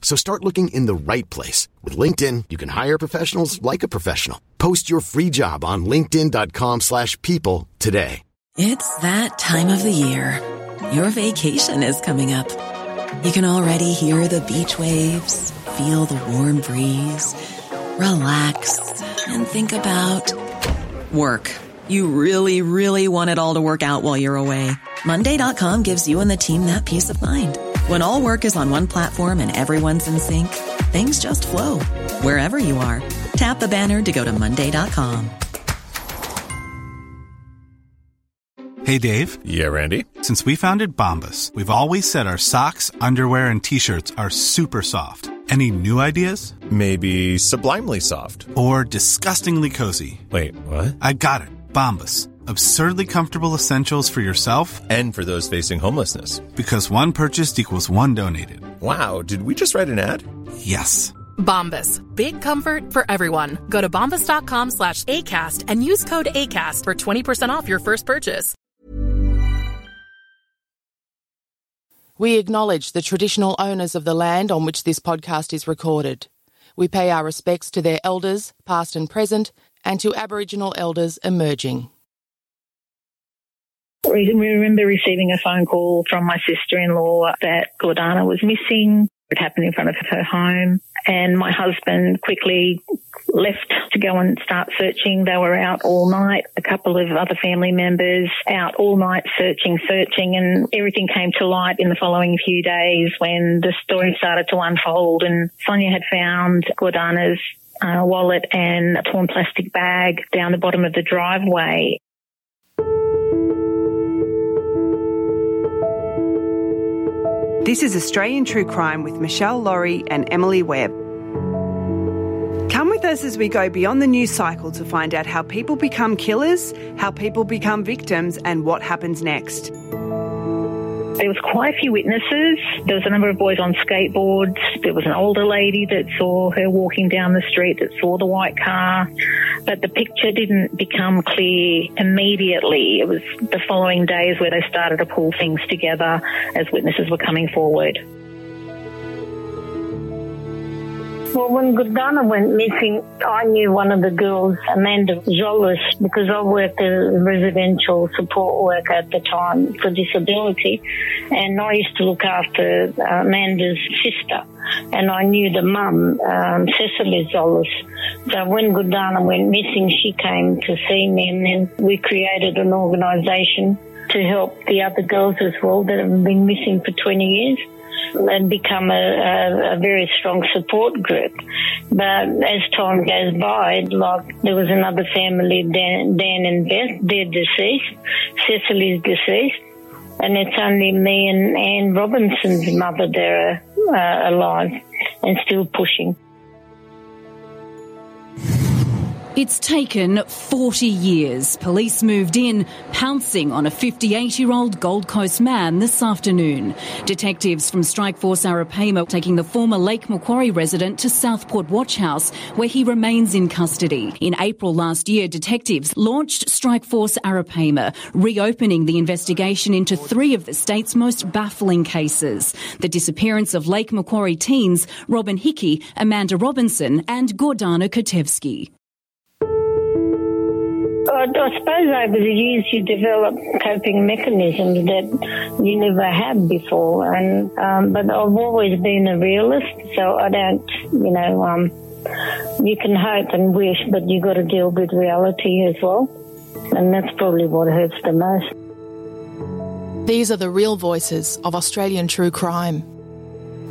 So start looking in the right place. With LinkedIn, you can hire professionals like a professional. Post your free job on linkedin.com slash people today. It's that time of the year. Your vacation is coming up. You can already hear the beach waves, feel the warm breeze, relax, and think about work. You really, really want it all to work out while you're away. Monday.com gives you and the team that peace of mind. When all work is on one platform and everyone's in sync, things just flow wherever you are. Tap the banner to go to Monday.com. Hey, Dave. Yeah, Randy. Since we founded Bombas, we've always said our socks, underwear, and t shirts are super soft. Any new ideas? Maybe sublimely soft. Or disgustingly cozy? Wait, what? I got it. Bombas. Absurdly comfortable essentials for yourself And for those facing homelessness. because one purchased equals one donated. Wow, did we just write an ad? Yes. Bombas. Big comfort for everyone. Go to bombas.com slash ACAST and use code ACAST for 20% off your first purchase. We acknowledge the traditional owners of the land on which this podcast is recorded. We pay our respects to their elders, past and present, and to Aboriginal elders emerging. We remember receiving a phone call from my sister-in-law that Gordana was missing. It happened in front of her home and my husband quickly left to go and start searching. They were out all night. A couple of other family members out all night searching, searching and everything came to light in the following few days when the story started to unfold and Sonia had found Gordana's uh, wallet and a torn plastic bag down the bottom of the driveway. This is Australian True Crime with Meshel Laurie and Emily Webb. Come with us as we go beyond the news cycle to find out how people become killers, how people become victims, and what happens next. There was quite a few witnesses. There was a number of boys on skateboards. There was an older lady that saw her walking down the street that saw the white car. But the picture didn't become clear immediately. It was the following days where they started to pull things together as witnesses were coming forward. Well, when Gordana went missing, I knew one of the girls, Amanda Zolis, because I worked as a residential support worker at the time for disability. And I used to look after Amanda's sister. And I knew the mum, um, Cecily Zolis. So when Gordana went missing, she came to see me and then we created an organisation to help the other girls as well that have been missing for 20 years and become a, a, a, very strong support group. But as time goes by, like there was another family, Dan, Dan and Beth, they're deceased. Cecily's deceased. And it's only me and Anne Robinson's mother that are uh, alive and still pushing. It's taken 40 years. Police moved in, pouncing on a 58 year old Gold Coast man this afternoon. Detectives from Strike Force Arapaima taking the former Lake Macquarie resident to Southport Watch House, where he remains in custody. In April last year, detectives launched Strike Force Arapaima, reopening the investigation into three of the state's most baffling cases the disappearance of Lake Macquarie teens Robyn Hickie, Amanda Robinson, and Gordana Kotevska. I, I suppose over the years you develop coping mechanisms that you never had before, and um, but I've always been a realist, so I don't, you know, um, you can hope and wish, but you got to deal with reality as well, and that's probably what hurts the most. These are the real voices of Australian true crime.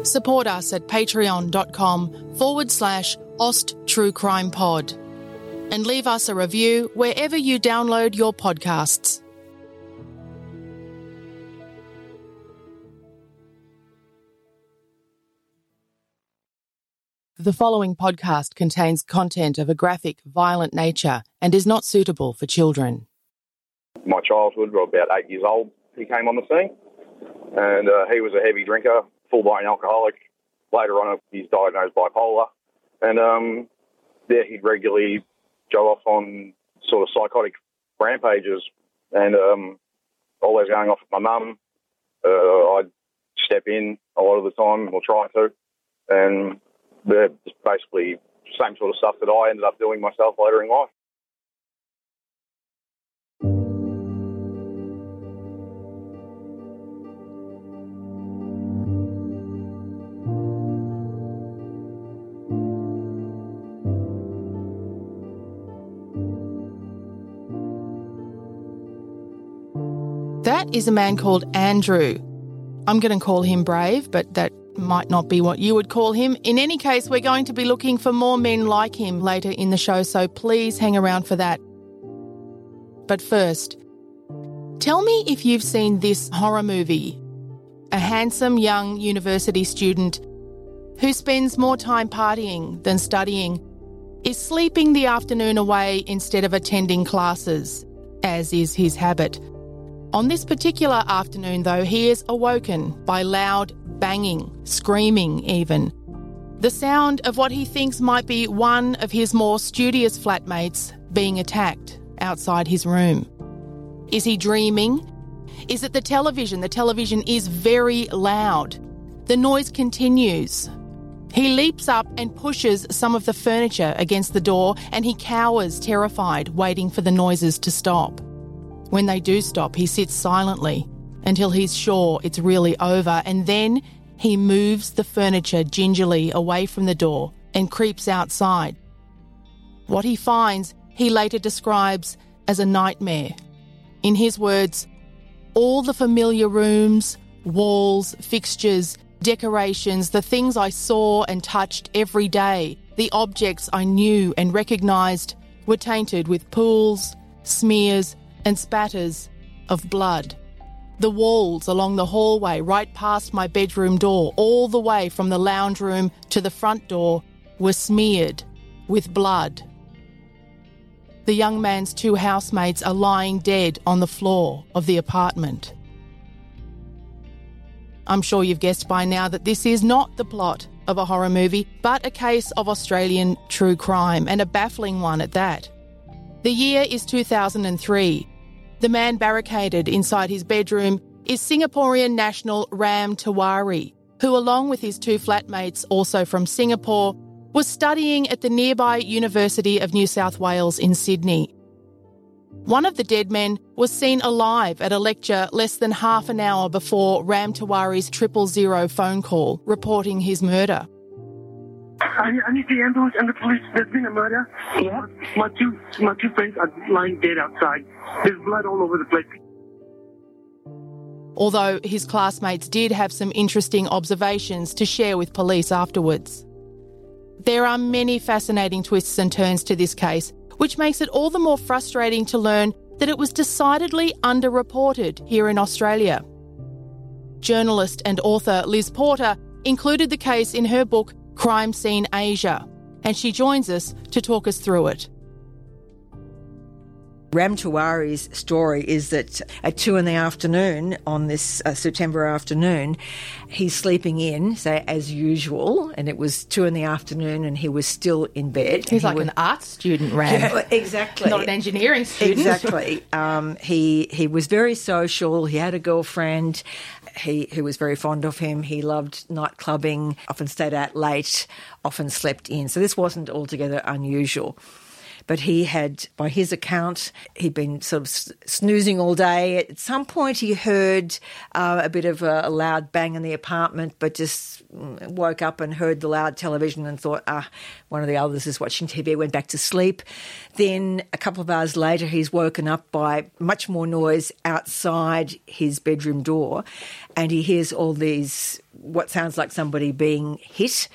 Support us at patreon.com forward slash Aust True Crime Pod and leave us a review wherever you download your podcasts. The following podcast contains content of a graphic, violent nature and is not suitable for children. My childhood, about eight years old, he came on the scene, and uh, he was a heavy drinker, full-blown alcoholic. Later on, he's diagnosed bipolar, and um, yeah, he'd regularly go off on sort of psychotic rampages, and um, always going off with my mum. Uh, I'd step in a lot of the time, or try to, and just basically same sort of stuff that I ended up doing myself later in life. That is a man called Andrew. I'm going to call him brave, but that might not be what you would call him. In any case, we're going to be looking for more men like him later in the show, so please hang around for that. But first, tell me if you've seen this horror movie. A handsome young university student who spends more time partying than studying is sleeping the afternoon away instead of attending classes, as is his habit. On this particular afternoon, though, he is awoken by loud banging, screaming even. The sound of what he thinks might be one of his more studious flatmates being attacked outside his room. Is he dreaming? Is it the television? The television is very loud. The noise continues. He leaps up and pushes some of the furniture against the door and he cowers, terrified, waiting for the noises to stop. When they do stop, he sits silently until he's sure it's really over, and then he moves the furniture gingerly away from the door and creeps outside. What he finds, he later describes as a nightmare. In his words, all the familiar rooms, walls, fixtures, decorations, the things I saw and touched every day, the objects I knew and recognised, were tainted with pools, smears, and spatters of blood. The walls along the hallway right past my bedroom door, all the way from the lounge room to the front door, were smeared with blood. The young man's two housemates are lying dead on the floor of the apartment. I'm sure you've guessed by now that this is not the plot of a horror movie, but a case of Australian true crime, and a baffling one at that. The year is 2003. The man barricaded inside his bedroom is Singaporean national Ram Tewari, who, along with his two flatmates, also from Singapore, was studying at the nearby University of New South Wales in Sydney. One of the dead men was seen alive at a lecture less than half an hour before Ram Tewari's triple zero phone call reporting his murder. I, I need the ambulance and the police. There's been a murder. Yeah. My two my two friends are lying dead outside. There's blood all over the place. although his classmates did have some interesting observations to share with police afterwards. There are many fascinating twists and turns to this case, which makes it all the more frustrating to learn that it was decidedly underreported here in Australia. Journalist and author Liz Porter included the case in her book Crime Scene Asia, and she joins us to talk us through it. Ram Tewari's story is that at two in the afternoon on this uh, September afternoon, he's sleeping in, say as usual, and it was two in the afternoon and he was still in bed. He's He like was- an art student, Ram. Yeah, exactly. Not an engineering student. Exactly. Um, he he was very social. He had a girlfriend. He who was very fond of him. He loved night clubbing. Often stayed out late. Often slept in. So this wasn't altogether unusual. But he had, by his account, he'd been sort of snoozing all day. At some point, he heard uh, a bit of a, a loud bang in the apartment, but just mm, woke up and heard the loud television and thought, ah, one of the others is watching TV, went back to sleep. Then a couple of hours later, he's woken up by much more noise outside his bedroom door, and he hears all these, what sounds like somebody being hit.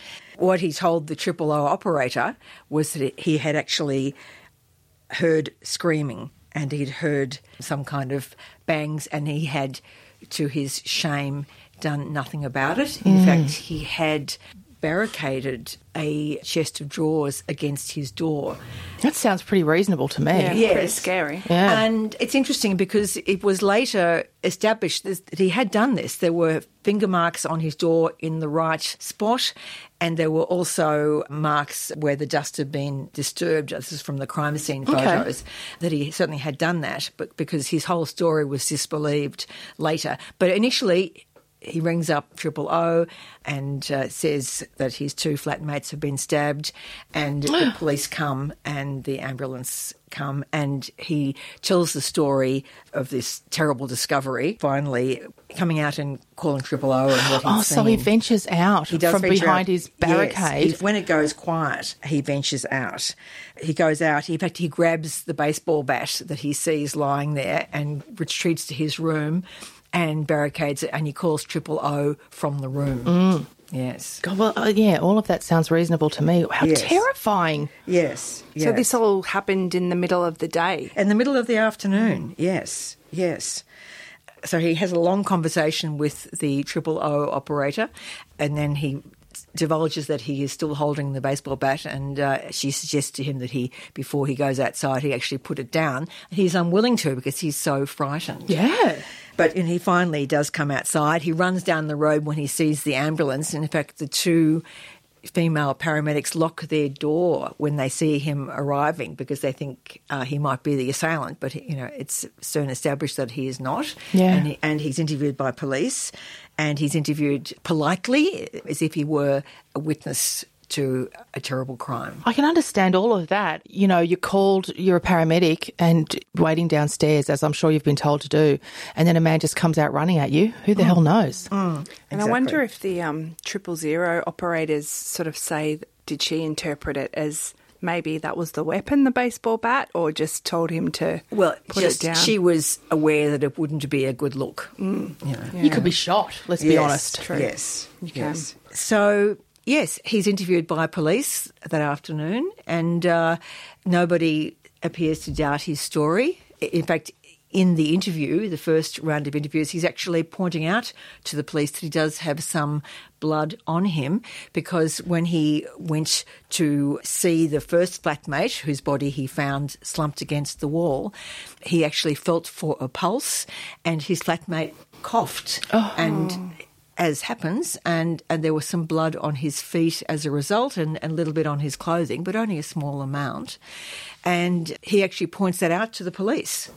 What he told the Triple O operator was that he had actually heard screaming and he'd heard some kind of bangs and he had, to his shame, done nothing about it. In Mm. fact, he had barricaded a chest of drawers against his door. That sounds pretty reasonable to me. Yeah, yes. scary. Yeah. And it's interesting because it was later established that he had done this. There were finger marks on his door in the right spot, and there were also marks where the dust had been disturbed. This is from the crime scene Okay. photos, that he certainly had done that, but because his whole story was disbelieved later. But initially, he rings up Triple O and uh, says that his two flatmates have been stabbed, and the police come and the ambulance come, and he tells the story of this terrible discovery. Finally, coming out and calling Triple O and what he's Oh, so he ventures out He from venture behind out. his Yes, barricade. he- when it goes quiet, he ventures out. He goes out. In fact, he grabs the baseball bat that he sees lying there and retreats to his room and barricades it. And he calls Triple O from the room. Mm. Yes. God, well, uh, yeah, all of that sounds reasonable to me. How Yes. terrifying. Yes. So this all happened in the middle of the day. In the middle of the afternoon, yes, yes. So he has a long conversation with the Triple O operator, and then he divulges that he is still holding the baseball bat, and uh, she suggests to him that he, before he goes outside, he actually put it down. He's unwilling to because he's so frightened. Yeah. But and he finally does come outside. He runs down the road when he sees the ambulance. And in fact, the two female paramedics lock their door when they see him arriving because they think uh, he might be the assailant. But you know, it's soon established that he is not. Yeah. And, he, and he's interviewed by police, and he's interviewed politely as if he were a witness to a terrible crime. I can understand all of that. You know, you're called, you're a paramedic and waiting downstairs, as I'm sure you've been told to do, and then a man just comes out running at you. Who the hell knows? And I wonder if the um, triple zero operators sort of say, did she interpret it as maybe that was the weapon, the baseball bat, or just told him to Well, put just it down? she was aware that it wouldn't be a good look. Mm. You, know. You could be shot, let's be Yes, honest. Yes. You can. yes. So, yes, he's interviewed by police that afternoon, and uh, nobody appears to doubt his story. In fact, in the interview, the first round of interviews, he's actually pointing out to the police that he does have some blood on him because when he went to see the first flatmate, whose body he found slumped against the wall, he actually felt for a pulse and his flatmate coughed. And as happens, and, and there was some blood on his feet as a result, and, and a little bit on his clothing, but only a small amount. And he actually points that out to the police.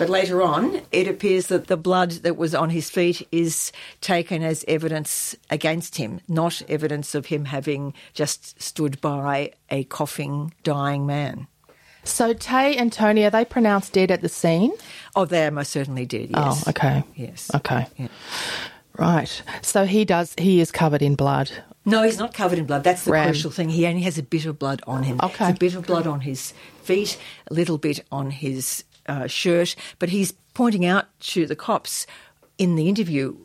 But later on, it appears that the blood that was on his feet is taken as evidence against him, not evidence of him having just stood by a coughing, dying man. So Tay and Tony, are they pronounced dead at the scene? Oh, they are most certainly dead, yes. Oh, okay. Yes. Okay. Right. So he does, he is covered in blood. No, he's not covered in blood. That's the Ram. crucial thing. He only has a bit of blood on him. Okay. It's a bit of blood on his feet, a little bit on his uh, shirt, but he's pointing out to the cops in the interview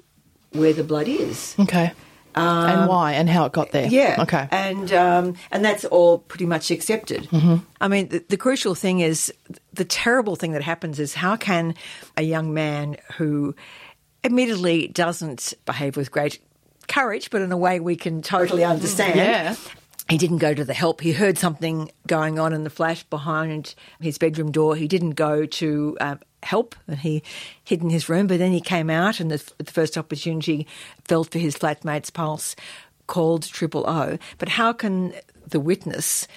where the blood is. Okay. And Um, why and how it got there. Yeah. Okay. And um, and that's all pretty much accepted. Mhm. I mean, the, the crucial thing is the terrible thing that happens is how can a young man who admittedly doesn't behave with great courage, but in a way we can totally understand. Yeah. He didn't go to the help. He heard something going on in the flat behind his bedroom door. He didn't go to um, help, and he hid in his room. But then he came out, and the, the first opportunity felt for his flatmate's pulse, called triple O. But how can the witness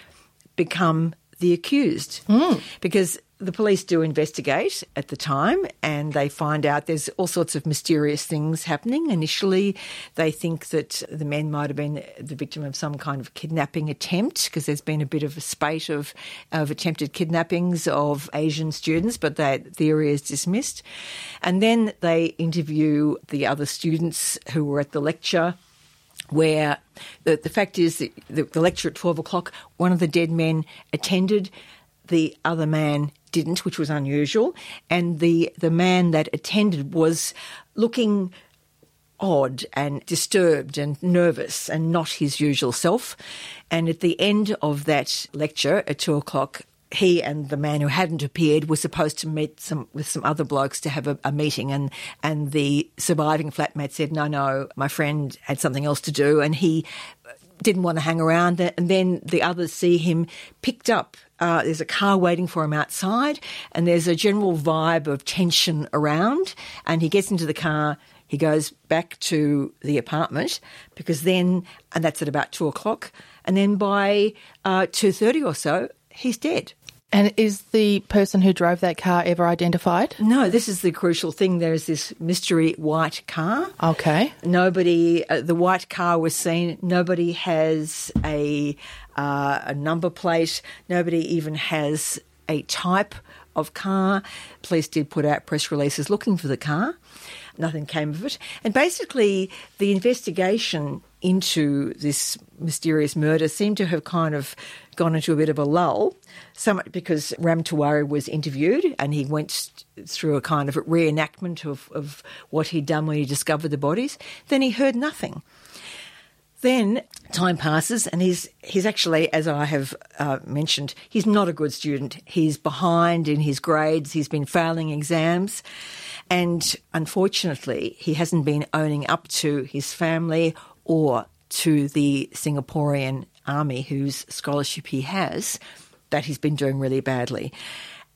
become the accused? Hmm. Because the police do investigate at the time and they find out there's all sorts of mysterious things happening. Initially, they think that the men might have been the victim of some kind of kidnapping attempt because there's been a bit of a spate of, of attempted kidnappings of Asian students, but that theory is dismissed. And then they interview the other students who were at the lecture where the, the fact is that the, the lecture at 12 o'clock, one of the dead men attended, the other man didn't, which was unusual. And the, the man that attended was looking odd and disturbed and nervous and not his usual self. And at the end of that lecture at two o'clock, he and the man who hadn't appeared were supposed to meet some with some other blokes to have a, a meeting and and the surviving flatmate said no no my friend had something else to do and he didn't want to hang around and then the others see him picked up uh, there's a car waiting for him outside and there's a general vibe of tension around. And he gets into the car he goes back to the apartment because then and that's at about two o'clock. And then by uh, 2.30 or so he's dead And is the person who drove that car ever identified? No, this is the crucial thing. There's this mystery white car. Okay. Nobody, uh, the white car was seen. Nobody has a uh, a number plate. Nobody even has a type of car. Police did put out press releases looking for the car. Nothing came of it. And basically, the investigation into this mysterious murder seemed to have kind of gone into a bit of a lull. somewhat because Ram Tawari was interviewed and he went through a kind of reenactment of, of what he'd done when he discovered the bodies, then he heard nothing. Then time passes, and he's he's actually, as I have uh, mentioned, he's not a good student. He's behind in his grades. He's been failing exams, and unfortunately, he hasn't been owning up to his family or to the Singaporean army, whose scholarship he has, that he's been doing really badly.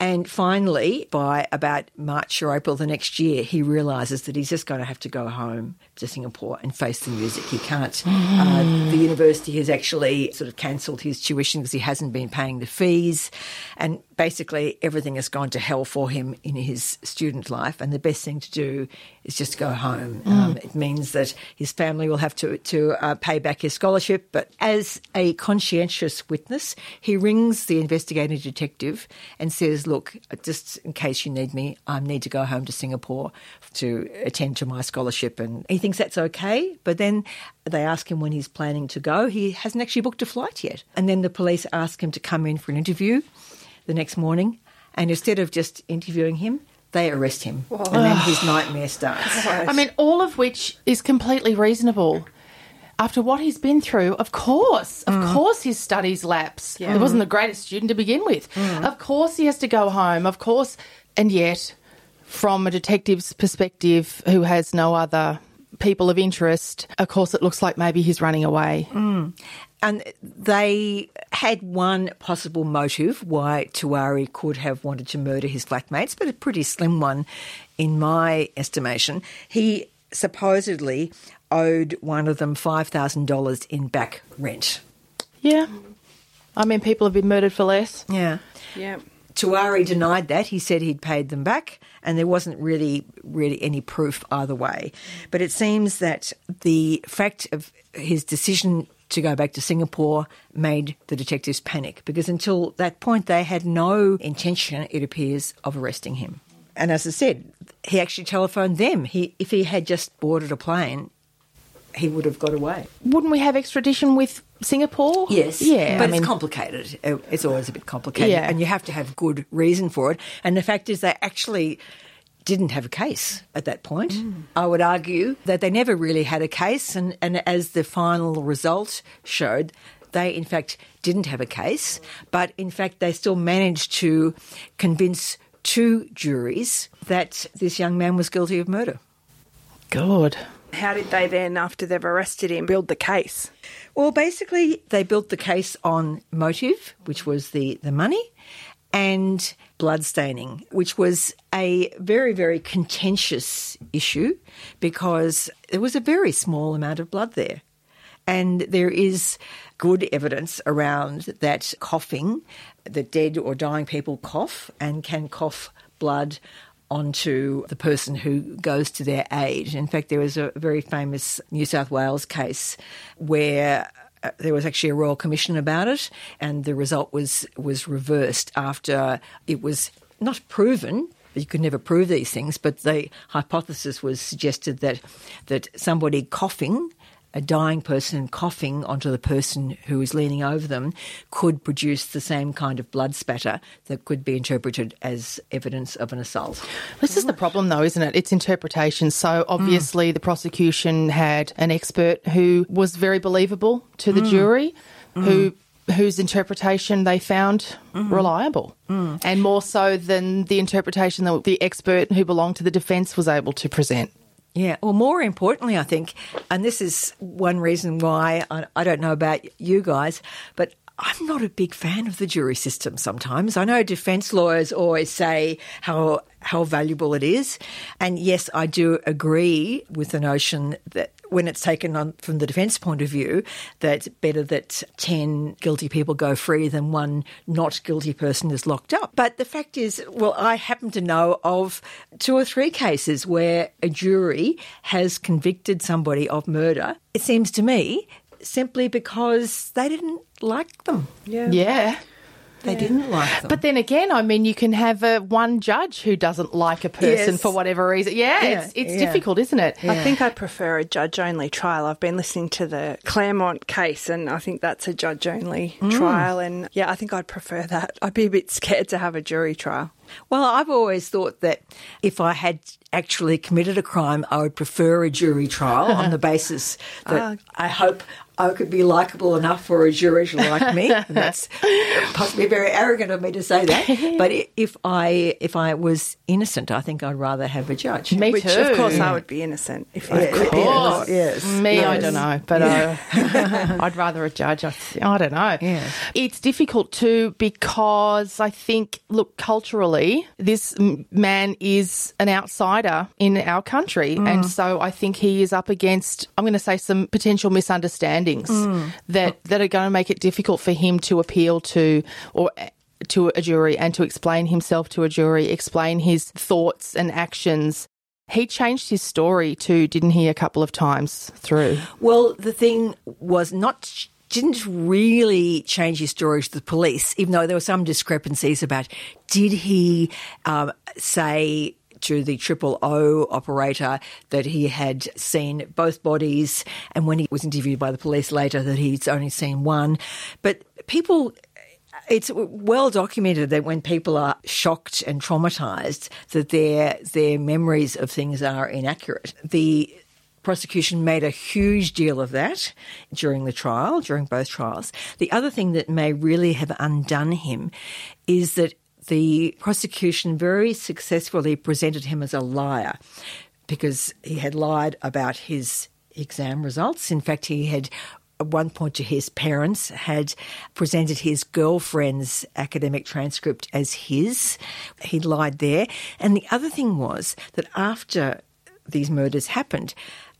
And finally, by about March or April the next year, he realises that he's just going to have to go home to Singapore and face the music. He can't. Uh, the university has actually sort of cancelled his tuition because he hasn't been paying the fees. And basically, everything has gone to hell for him in his student life. And the best thing to do is just go home. Um, it means that his family will have to, to uh, pay back his scholarship. But as a conscientious witness, he rings the investigating detective and says, Look, just in case you need me, I need to go home to Singapore to attend to my scholarship. And he thinks that's okay. But then they ask him when he's planning to go. He hasn't actually booked a flight yet. And then the police ask him to come in for an interview the next morning. And instead of just interviewing him, they arrest him. And then his nightmare starts. I mean, all of which is completely reasonable. After what he's been through, of course, of Mm. course his studies lapse. Yeah. He wasn't the greatest student to begin with. Mm. Of course he has to go home. Of course. And yet, from a detective's perspective who has no other people of interest, of course it looks like maybe he's running away. Mm. And they had one possible motive why Tuari could have wanted to murder his flatmates, but a pretty slim one in my estimation. He supposedly owed one of them $5,000 in back rent. Yeah. I mean, people have been murdered for less. Yeah. Yeah. Tuari denied that. He said he'd paid them back, and there wasn't really, really any proof either way. But it seems that the fact of his decision to go back to Singapore made the detectives panic because until that point they had no intention, it appears, of arresting him. And as I said, he actually telephoned them. He, if he had just boarded a plane, he would have got away. Wouldn't we have extradition with Singapore? Yes. Yeah. But I mean, it's complicated. Uh, It's always a bit complicated. Yeah. And you have to have good reason for it. And the fact is, they actually didn't have a case at that point. I would argue that they never really had a case, and, and as the final result showed, they in fact didn't have a case, but in fact they still managed to convince two juries that this young man was guilty of murder. Good. How did they then, after they've arrested him, build the case? Well, basically, they built the case on motive, which was the, the money, and bloodstaining, which was a very, very contentious issue because there was a very small amount of blood there. And there is good evidence around that coughing, that dead or dying people cough and can cough blood onto the person who goes to their aid. In fact, there was a very famous New South Wales case where uh, there was actually a royal commission about it, and the result was was reversed after it was not proven. You could never prove these things, but the hypothesis was suggested that that somebody coughing a dying person coughing onto the person who is leaning over them could produce the same kind of blood spatter that could be interpreted as evidence of an assault. This is the problem, though, isn't it? It's interpretation. So obviously, the prosecution had an expert who was very believable to the Mm. jury, mm. who whose interpretation they found mm. reliable, mm. and more so than the interpretation that the expert who belonged to the defence was able to present. Yeah, well, more importantly, I think, and this is one reason why I, I don't know about you guys, but I'm not a big fan of the jury system sometimes. I know defence lawyers always say how how valuable it is. And yes, I do agree with the notion that when it's taken on from the defence point of view, that better that 10 guilty people go free than one not guilty person is locked up. But the fact is, well, I happen to know of two or three cases where a jury has convicted somebody of murder, it seems to me, simply because they didn't like them. Yeah. Yeah. They didn't like them. But then again, I mean, you can have a one judge who doesn't like a person Yes. for whatever reason. Yeah, Yeah, it's it's yeah. difficult, isn't it? I think I'd prefer a judge only trial. I've been listening to the Claremont case, and I think that's a judge only Mm. trial. And yeah, I think I'd prefer that. I'd be a bit scared to have a jury trial. Well, I've always thought that if I had actually committed a crime, I would prefer a jury trial on the basis that I hope I could be likable enough for a jury to like me. And that's possibly very arrogant of me to say that. But if I if I was innocent, I think I'd rather have a judge. Me Which, too. of course, I would be innocent if I Yeah, could be. yeah, innocent. yes. Me, I don't know, but uh, I'd rather a judge. I, I don't know. Yeah. It's difficult too because I think, look, culturally, this man is an outsider in our country, and so I think he is up against. I'm going to say some potential misunderstandings mm. that mm. that are going to make it difficult for him to appeal to or eh, to a jury and to explain himself to a jury, explain his thoughts and actions. He changed his story too, didn't he, a couple of times through? Well, the thing was not didn't really change his story to the police, even though there were some discrepancies about did he um, say to the triple O operator that he had seen both bodies, and when he was interviewed by the police later, that he's only seen one. But people it's well documented that when people are shocked and traumatized that their their memories of things are inaccurate the prosecution made a huge deal of that during the trial during both trials the other thing that may really have undone him is that the prosecution very successfully presented him as a liar because he had lied about his exam results in fact he had at one point to his parents had presented his girlfriend's academic transcript as his. He lied there. And the other thing was that after these murders happened,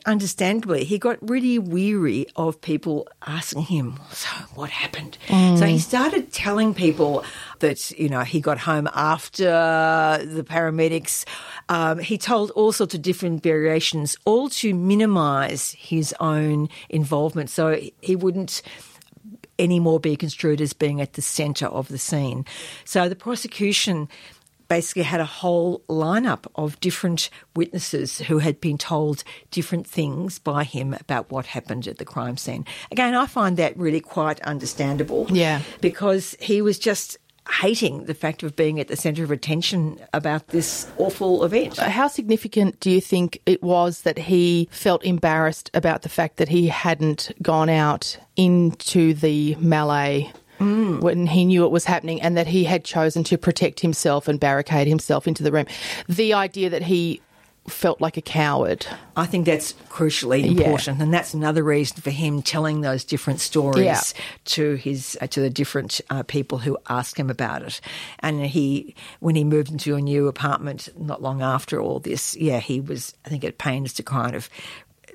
understandably, he got really weary of people asking him, So, what happened? So he started telling people that, you know, he got home after the paramedics. Um, he told all sorts of different variations, all to minimise his own involvement. So he wouldn't anymore be construed as being at the centre of the scene. So the prosecution basically had a whole lineup of different witnesses who had been told different things by him about what happened at the crime scene. Again, I find that really quite understandable. Yeah. Because he was just hating the fact of being at the centre of attention about this awful event. Uh, how significant do you think it was that he felt embarrassed about the fact that he hadn't gone out into the melee when he knew it was happening and that he had chosen to protect himself and barricade himself into the room? The idea that he felt like a coward. I think that's crucially important, and that's another reason for him telling those different stories Yeah. to his uh, to the different uh, people who asked him about it. And he, when he moved into a new apartment not long after all this, yeah, he was I think at pains to kind of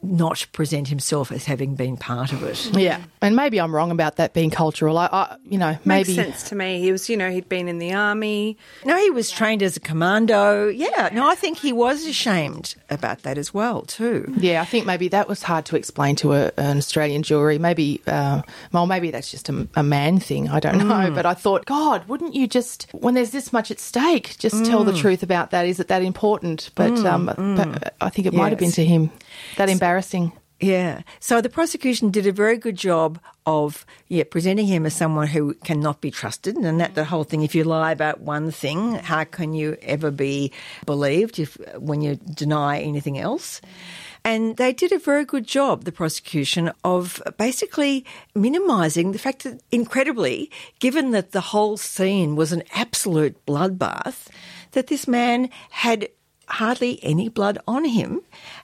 not present himself as having been part of it. Yeah, and maybe I'm wrong about that being cultural. I, I you know, maybe Makes sense to me. He was, you know, he'd been in the army. No, he was trained as a commando. Yeah, no, I think he was ashamed about that as well too. Yeah, I think maybe that was hard to explain to a, an Australian jury. Maybe, uh, well, maybe that's just a, a man thing. I don't know. Mm. But I thought, God, wouldn't you just, when there's this much at stake, just tell the Mm. truth about that? Is it that important? But, Mm, um, mm. but I think it might have been to him that embarrassing. Yeah. So the prosecution did a very good job of yeah presenting him as someone who cannot be trusted, and that the whole thing. If you lie about one thing, how can you ever be believed if when you deny anything else? And they did a very good job, the prosecution, of basically minimising the fact that, incredibly, given that the whole scene was an absolute bloodbath, that this man had hardly any blood on him.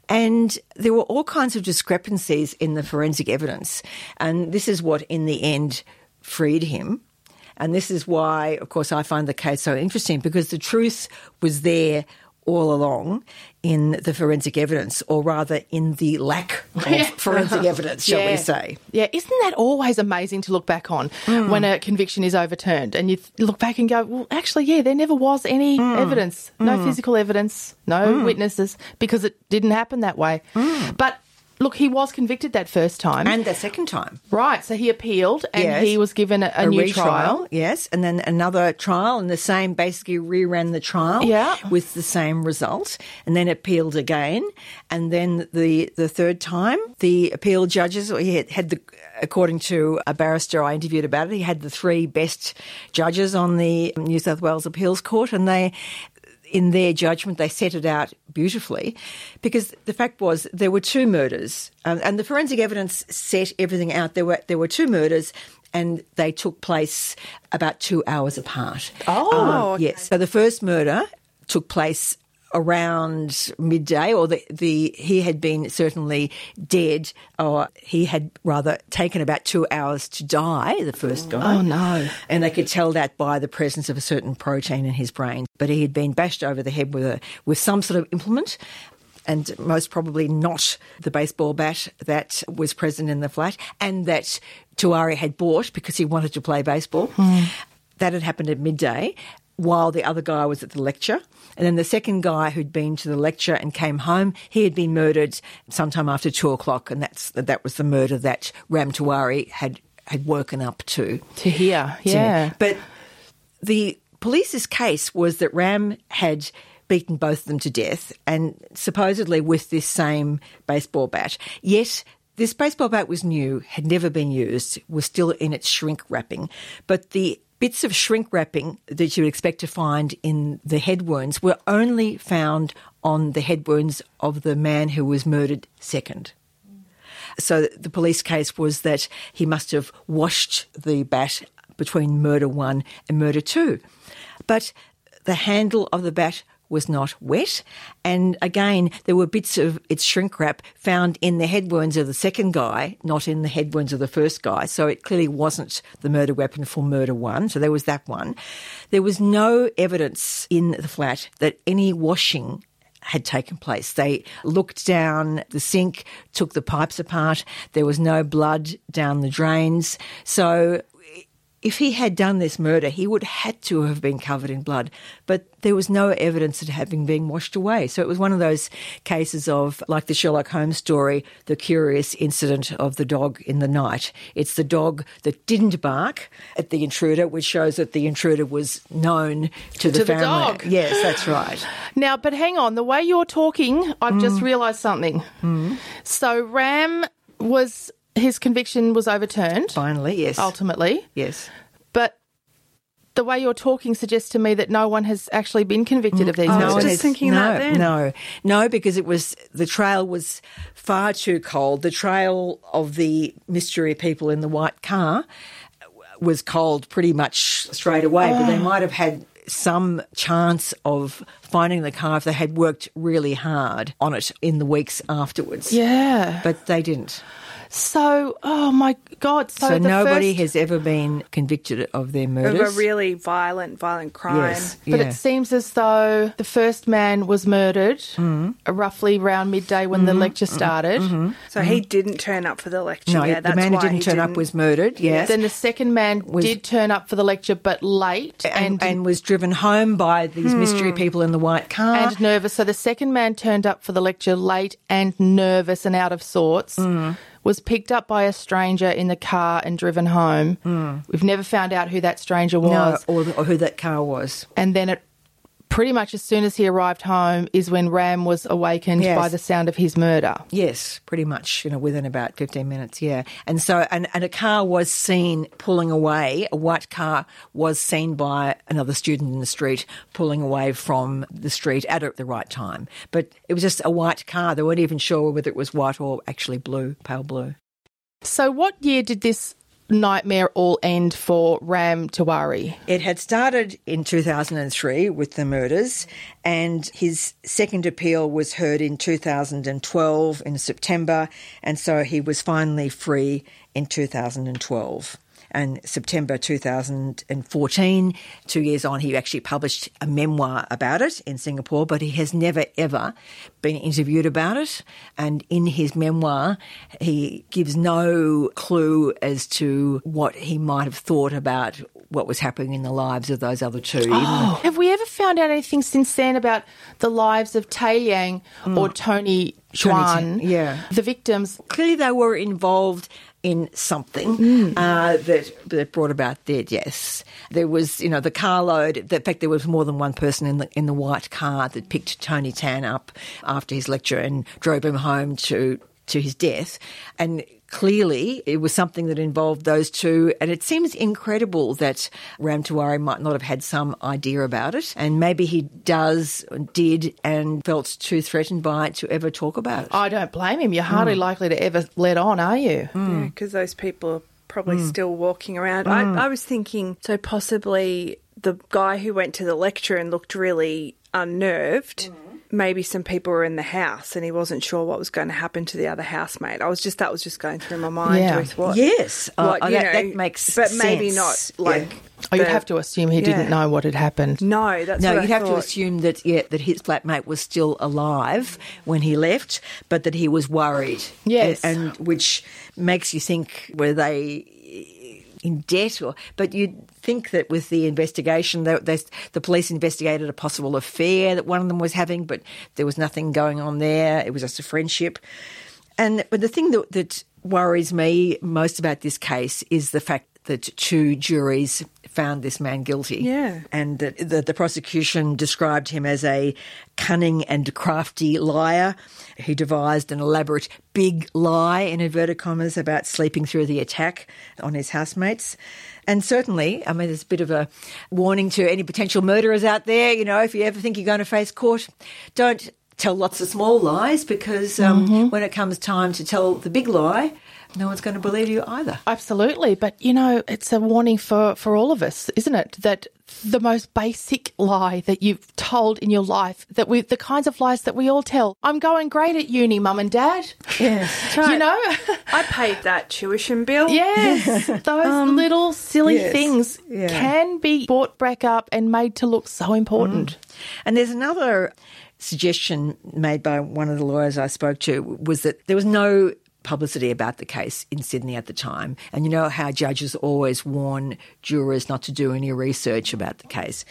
And there were all kinds of discrepancies in the forensic evidence. And this is what, in the end, freed him. And this is why, of course, I find the case so interesting because the truth was there all along in the forensic evidence, or rather in the lack of forensic evidence, shall Yeah. we say. Yeah, isn't that always amazing to look back on Mm. when a conviction is overturned and you look back and go, well, actually, yeah, there never was any evidence, no Mm. physical evidence, no Mm. witnesses, because it didn't happen that way. But look, he was convicted that first time. And the second time. Right, so he appealed and Yes. he was given a, a new retrial, trial. Yes, and then another trial, and the same basically reran the trial Yeah. with the same result, and then appealed again, and then the the third time, the appeal judges or he had, had the according to a barrister I interviewed about it, he had the three best judges on the New South Wales Appeals Court, and they. In their judgment, they set it out beautifully because the fact was there were two murders, um, and the forensic evidence set everything out. There were there were two murders, and they took place about two hours apart. Oh. Um, yes. So the first murder took place around midday, or the, the he had been certainly dead, or he had rather taken about two hours to die. The first guy. Oh, no. And they could tell that by the presence of a certain protein in his brain. But he had been bashed over the head with a with some sort of implement. And most probably not the baseball bat that was present in the flat and that Tuari had bought because he wanted to play baseball. Hmm. That had happened at midday while the other guy was at the lecture. And then the second guy who'd been to the lecture and came home, he had been murdered sometime after two o'clock. And that's, that was the murder that Ram Tuari had, had woken up to. To hear, to- yeah. But the police's case was that Ram had beaten both of them to death and supposedly with this same baseball bat. Yet this baseball bat was new, had never been used, was still in its shrink wrapping. But the bits of shrink wrapping that you would expect to find in the head wounds were only found on the head wounds of the man who was murdered second. So the police case was that he must have washed the bat between murder one and murder two. But the handle of the bat was not wet. And again, there were bits of its shrink wrap found in the head wounds of the second guy, not in the head wounds of the first guy. So it clearly wasn't the murder weapon for murder one. So there was that one. There was no evidence in the flat that any washing had taken place. They looked down the sink, took the pipes apart. There was no blood down the drains. So if he had done this murder, he would had to have been covered in blood, but there was no evidence of having been washed away. So it was one of those cases of, like the Sherlock Holmes story, the curious incident of the dog in the night. It's the dog that didn't bark at the intruder, which shows that the intruder was known to the To the family. dog. Yes, that's right. Now, but hang on, the way you're talking, I've just Mm. realised something. So Ram was his conviction was overturned finally, yes, ultimately, yes. But the way you're talking suggests to me that no one has actually been convicted of these Oh, I was just thinking no, that then. No, no, because it was the trail was far too cold. The trail of the mystery people in the white car was cold pretty much straight away, but they oh. might have had some chance of finding the car if they had worked really hard on it in the weeks afterwards. Yeah. But they didn't. So, oh my God. So, So, nobody first- has ever been convicted of their murder. Of murders. a really violent, violent crime. Yes. But yeah. it seems as though the first man was murdered Mm-hmm. uh, roughly around midday when the lecture started. So he didn't turn up for the lecture. Mm-hmm. no, yeah, the that's man who why didn't turn up didn't- was murdered. Yes, Then the second man did turn up for the lecture, but late and, and, and was driven home by these mystery people in the white car. and nervous. So the second man turned up for the lecture late and nervous and out of sorts. Mm. Was picked up by a stranger in the car and driven home. We've never found out who that stranger Mm. no, was. or, the, or who that car was. And then it pretty much as soon as he arrived home is when Ram was awakened Yes. by the sound of his murder. Yes, pretty much, you know, within about 15 minutes, yeah. And so, and, and a car was seen pulling away, a white car was seen by another student in the street pulling away from the street at the right time. But it was just a white car. They weren't even sure whether it was white or actually blue, pale blue. So what year did this nightmare all end for Ram Tiwari? It had started in 2003 with the murders, and his second appeal was heard in 2012 in September, and so he was finally free in 2012. And September 2014, two years on, he actually published a memoir about it in Singapore, but he has never ever been interviewed about it. And in his memoir, he gives no clue as to what he might have thought about what was happening in the lives of those other two. Oh, have we ever found out anything since then about the lives of Tay Yang or hmm. Tony Tony Chuan? Yeah. The victims. clearly they were involved in something Mm. uh, that that brought about their deaths. There was, you know, the carload. In fact, there was more than one person in the in the white car that picked Tony Tan up after his lecture and drove him home to to his death. And clearly, it was something that involved those two. And it seems incredible that Ram Tiwari might not have had some idea about it, and maybe he does, did, and felt too threatened by it to ever talk about it. I don't blame him. You're hardly mm. likely to ever let on, are you? Yeah, because those people are probably Mm. still walking around. I, mm. I was thinking, so possibly the guy who went to the lecture and looked really unnerved. Mm. Maybe some people were in the house and he wasn't sure what was going to happen to the other housemate. I was just that was just going through my mind Yeah. with what. Yes, uh, what, you that, know, that makes but maybe not like. Yeah. Oh, you'd have to assume he didn't know what had happened. No, that's no, what you'd I have to assume that yeah, that his flatmate was still alive when he left, but that he was worried. Yes. and, and which makes you think were they in debt or but you'd think that with the investigation that there's- the police investigated a possible affair that one of them was having but there was nothing going on there it was just a friendship and but the thing that, that worries me most about this case is the fact that two juries found this man guilty Yeah. and that the, the prosecution described him as a cunning and crafty liar. He devised an elaborate big lie, in inverted commas, about sleeping through the attack on his housemates. And certainly, I mean, there's a bit of a warning to any potential murderers out there. You know, if you ever think you're going to face court, don't tell lots of small lies because um, when it comes time to tell the big lie, no one's going to believe you either. Absolutely, but you know, it's a warning for for all of us, isn't it? That the most basic lie that you've told in your life, that we the kinds of lies that we all tell. I'm going great at uni, mum and dad. Yes. You know? I paid that tuition bill. Yes, um, those little silly yes, things yeah. can be brought back up and made to look so important. Mm. And there's another suggestion made by one of the lawyers I spoke to was that there was no publicity about the case in Sydney at the time. And you know how judges always warn jurors not to do any research about the case.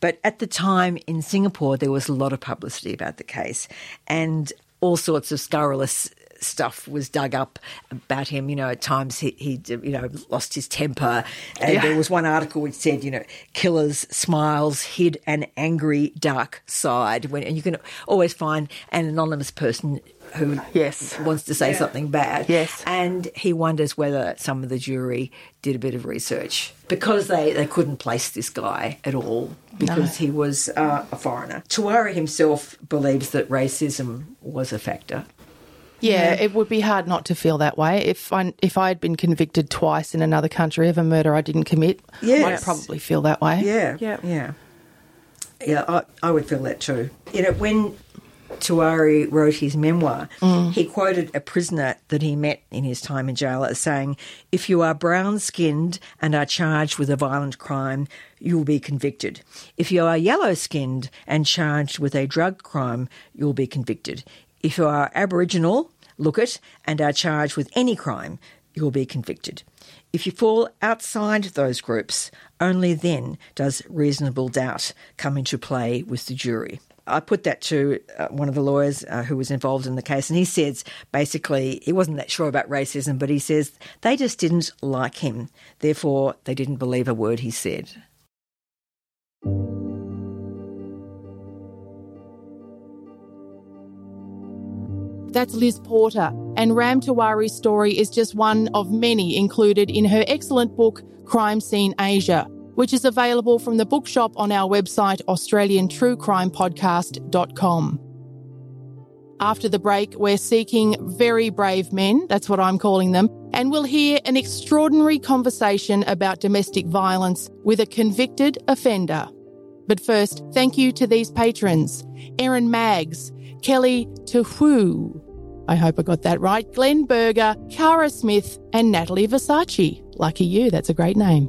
But at the time in Singapore, there was a lot of publicity about the case and all sorts of scurrilous stuff was dug up about him. You know, at times he, he you know, lost his temper. And Yeah. there was one article which said, you know, killers' smiles hid an angry, dark side. When, and you can always find an anonymous person who Yes. wants to say something bad. Yes. And he wonders whether some of the jury did a bit of research because they, they couldn't place this guy at all because he was uh, a foreigner. Tiwari himself believes that racism was a factor. Yeah, it would be hard not to feel that way. If I if I had been convicted twice in another country of a murder I didn't commit, Yes. I'd probably feel that way. Yeah, Yeah. yeah, yeah. I, I would feel that too. You know, when Tiwari wrote his memoir, mm. he quoted a prisoner that he met in his time in jail as saying, "If you are brown-skinned and are charged with a violent crime, you will be convicted. If you are yellow-skinned and charged with a drug crime, you will be convicted. If you are Aboriginal, look it, and are charged with any crime, you will be convicted." If you fall outside those groups, only then does reasonable doubt come into play with the jury. I put that to uh, one of the lawyers uh, who was involved in the case, and he says basically he wasn't that sure about racism, but he says they just didn't like him. Therefore, they didn't believe a word he said. That's Liz Porter, and Ram Tiwari's story is just one of many included in her excellent book, Crime Scene Asia, which is available from the bookshop on our website, AustralianTrueCrimePodcast.com. After the break, we're seeking very brave men, that's what I'm calling them, and we'll hear an extraordinary conversation about domestic violence with a convicted offender. But first, thank you to these patrons Erin Maggs, Kelly Tuhu, I hope I got that right, Glenn Berger, Cara Smith, and Natalie Versace. Lucky you, that's a great name.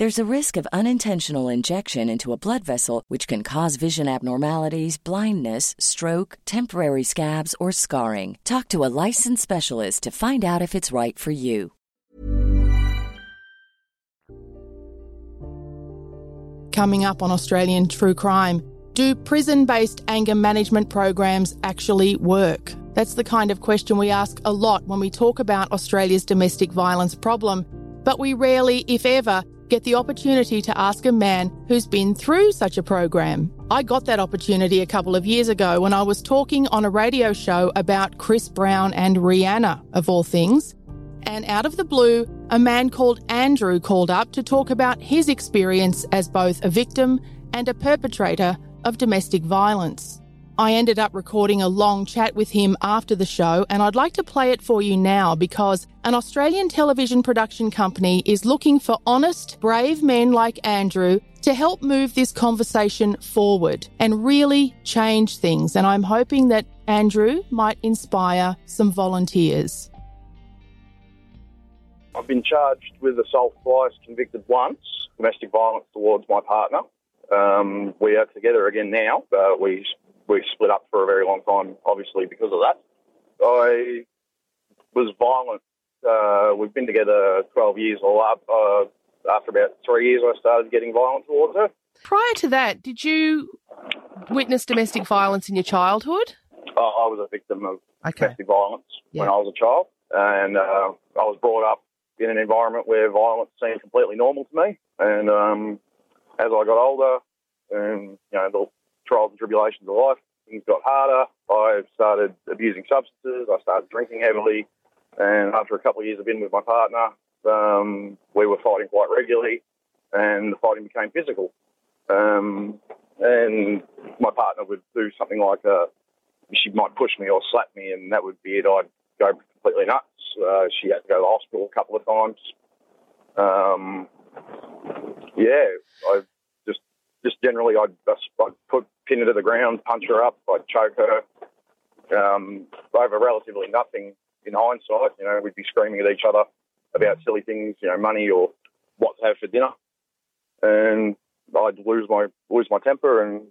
There's a risk of unintentional injection into a blood vessel, which can cause vision abnormalities, blindness, stroke, temporary scabs, or scarring. Talk to a licensed specialist to find out if it's right for you. Coming up on Australian True Crime, do prison based anger management programs actually work? That's the kind of question we ask a lot when we talk about Australia's domestic violence problem, but we rarely, if ever, get the opportunity to ask a man who's been through such a program. I got that opportunity a couple of years ago when I was talking on a radio show about Chris Brown and Rihanna, of all things. And out of the blue, a man called Andrew called up to talk about his experience as both a victim and a perpetrator of domestic violence. I ended up recording a long chat with him after the show, and I'd like to play it for you now because an Australian television production company is looking for honest, brave men like Andrew to help move this conversation forward and really change things. And I'm hoping that Andrew might inspire some volunteers. I've been charged with assault twice, convicted once, domestic violence towards my partner. Um, we are together again now. We we split up for a very long time, obviously because of that. I was violent. Uh, we've been together 12 years all up. Uh, after about three years, I started getting violent towards her. Prior to that, did you witness domestic violence in your childhood? I, I was a victim of Okay. domestic violence when I was a child, and uh, I was brought up in an environment where violence seemed completely normal to me. And um, as I got older, and you know the trials and tribulations of life, things got harder. I started abusing substances. I started drinking heavily, and after a couple of years of being with my partner, um, we were fighting quite regularly, and the fighting became physical. Um, and my partner would do something like uh, she might push me or slap me, and that would be it. I'd go completely nuts. Uh, she had to go to the hospital a couple of times. Um, yeah, I just generally I'd, I'd put pin her to the ground, punch her up, I'd choke her um, over relatively nothing. In hindsight, you know, we'd be screaming at each other about silly things, you know, money or what to have for dinner, and I'd lose my lose my temper, and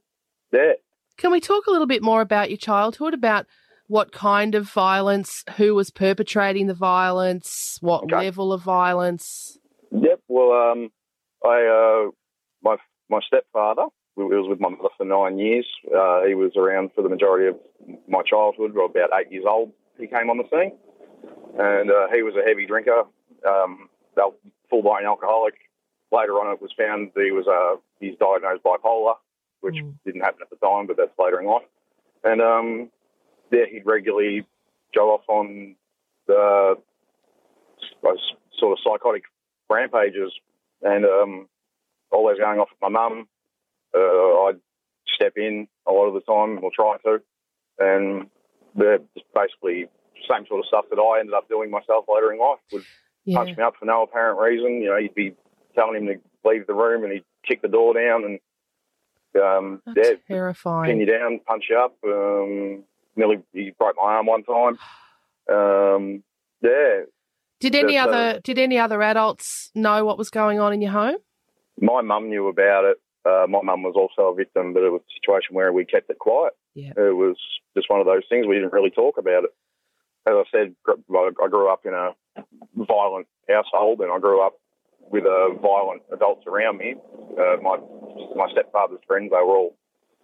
yeah, Can we talk a little bit more about your childhood, about what kind of violence, who was perpetrating the violence, what level of violence? Yep. Well, um, I uh, my my stepfather who was with my mother for nine years. Uh, he was around for the majority of my childhood. Or about eight years old, he came on the scene, and uh, he was a heavy drinker, um, al- full blown alcoholic. Later on, it was found that he was uh, he's diagnosed bipolar, which didn't happen at the time, but that's later in life. And um, yeah, he'd regularly go off on the sort of psychotic rampages, and um, always going off with my mum. Uh, I'd step in a lot of the time, or try to, and they're just basically same sort of stuff that I ended up doing myself later in life. Would punch me up for no apparent reason. You know, you'd be telling him to leave the room, and he'd kick the door down, and um, yeah, Terrifying. pin you down, punch you up. Um, nearly he broke my arm one time. Um, yeah. Did any uh, other did any other adults know what was going on in your home? My mum knew about it. Uh, my mum was also a victim, but it was a situation where we kept it quiet. Yeah. It was just one of those things we didn't really talk about it. As I said, I grew up in a violent household, and I grew up with uh, violent adults around me. Uh, my my stepfather's friends, they were all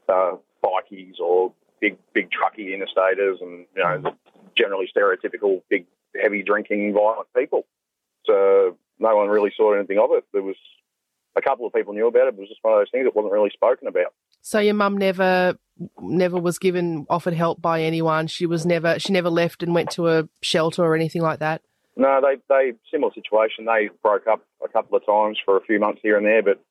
uh, bikies or big big trucky interstaters, and you know, generally stereotypical big heavy drinking violent people. So no one really saw anything of it. There was a couple of people knew about it, but it was just one of those things that wasn't really spoken about. So your mum never never was given offered help by anyone. She was never she never left and went to a shelter or anything like that. No, they they similar situation. They broke up a couple of times for a few months here and there, but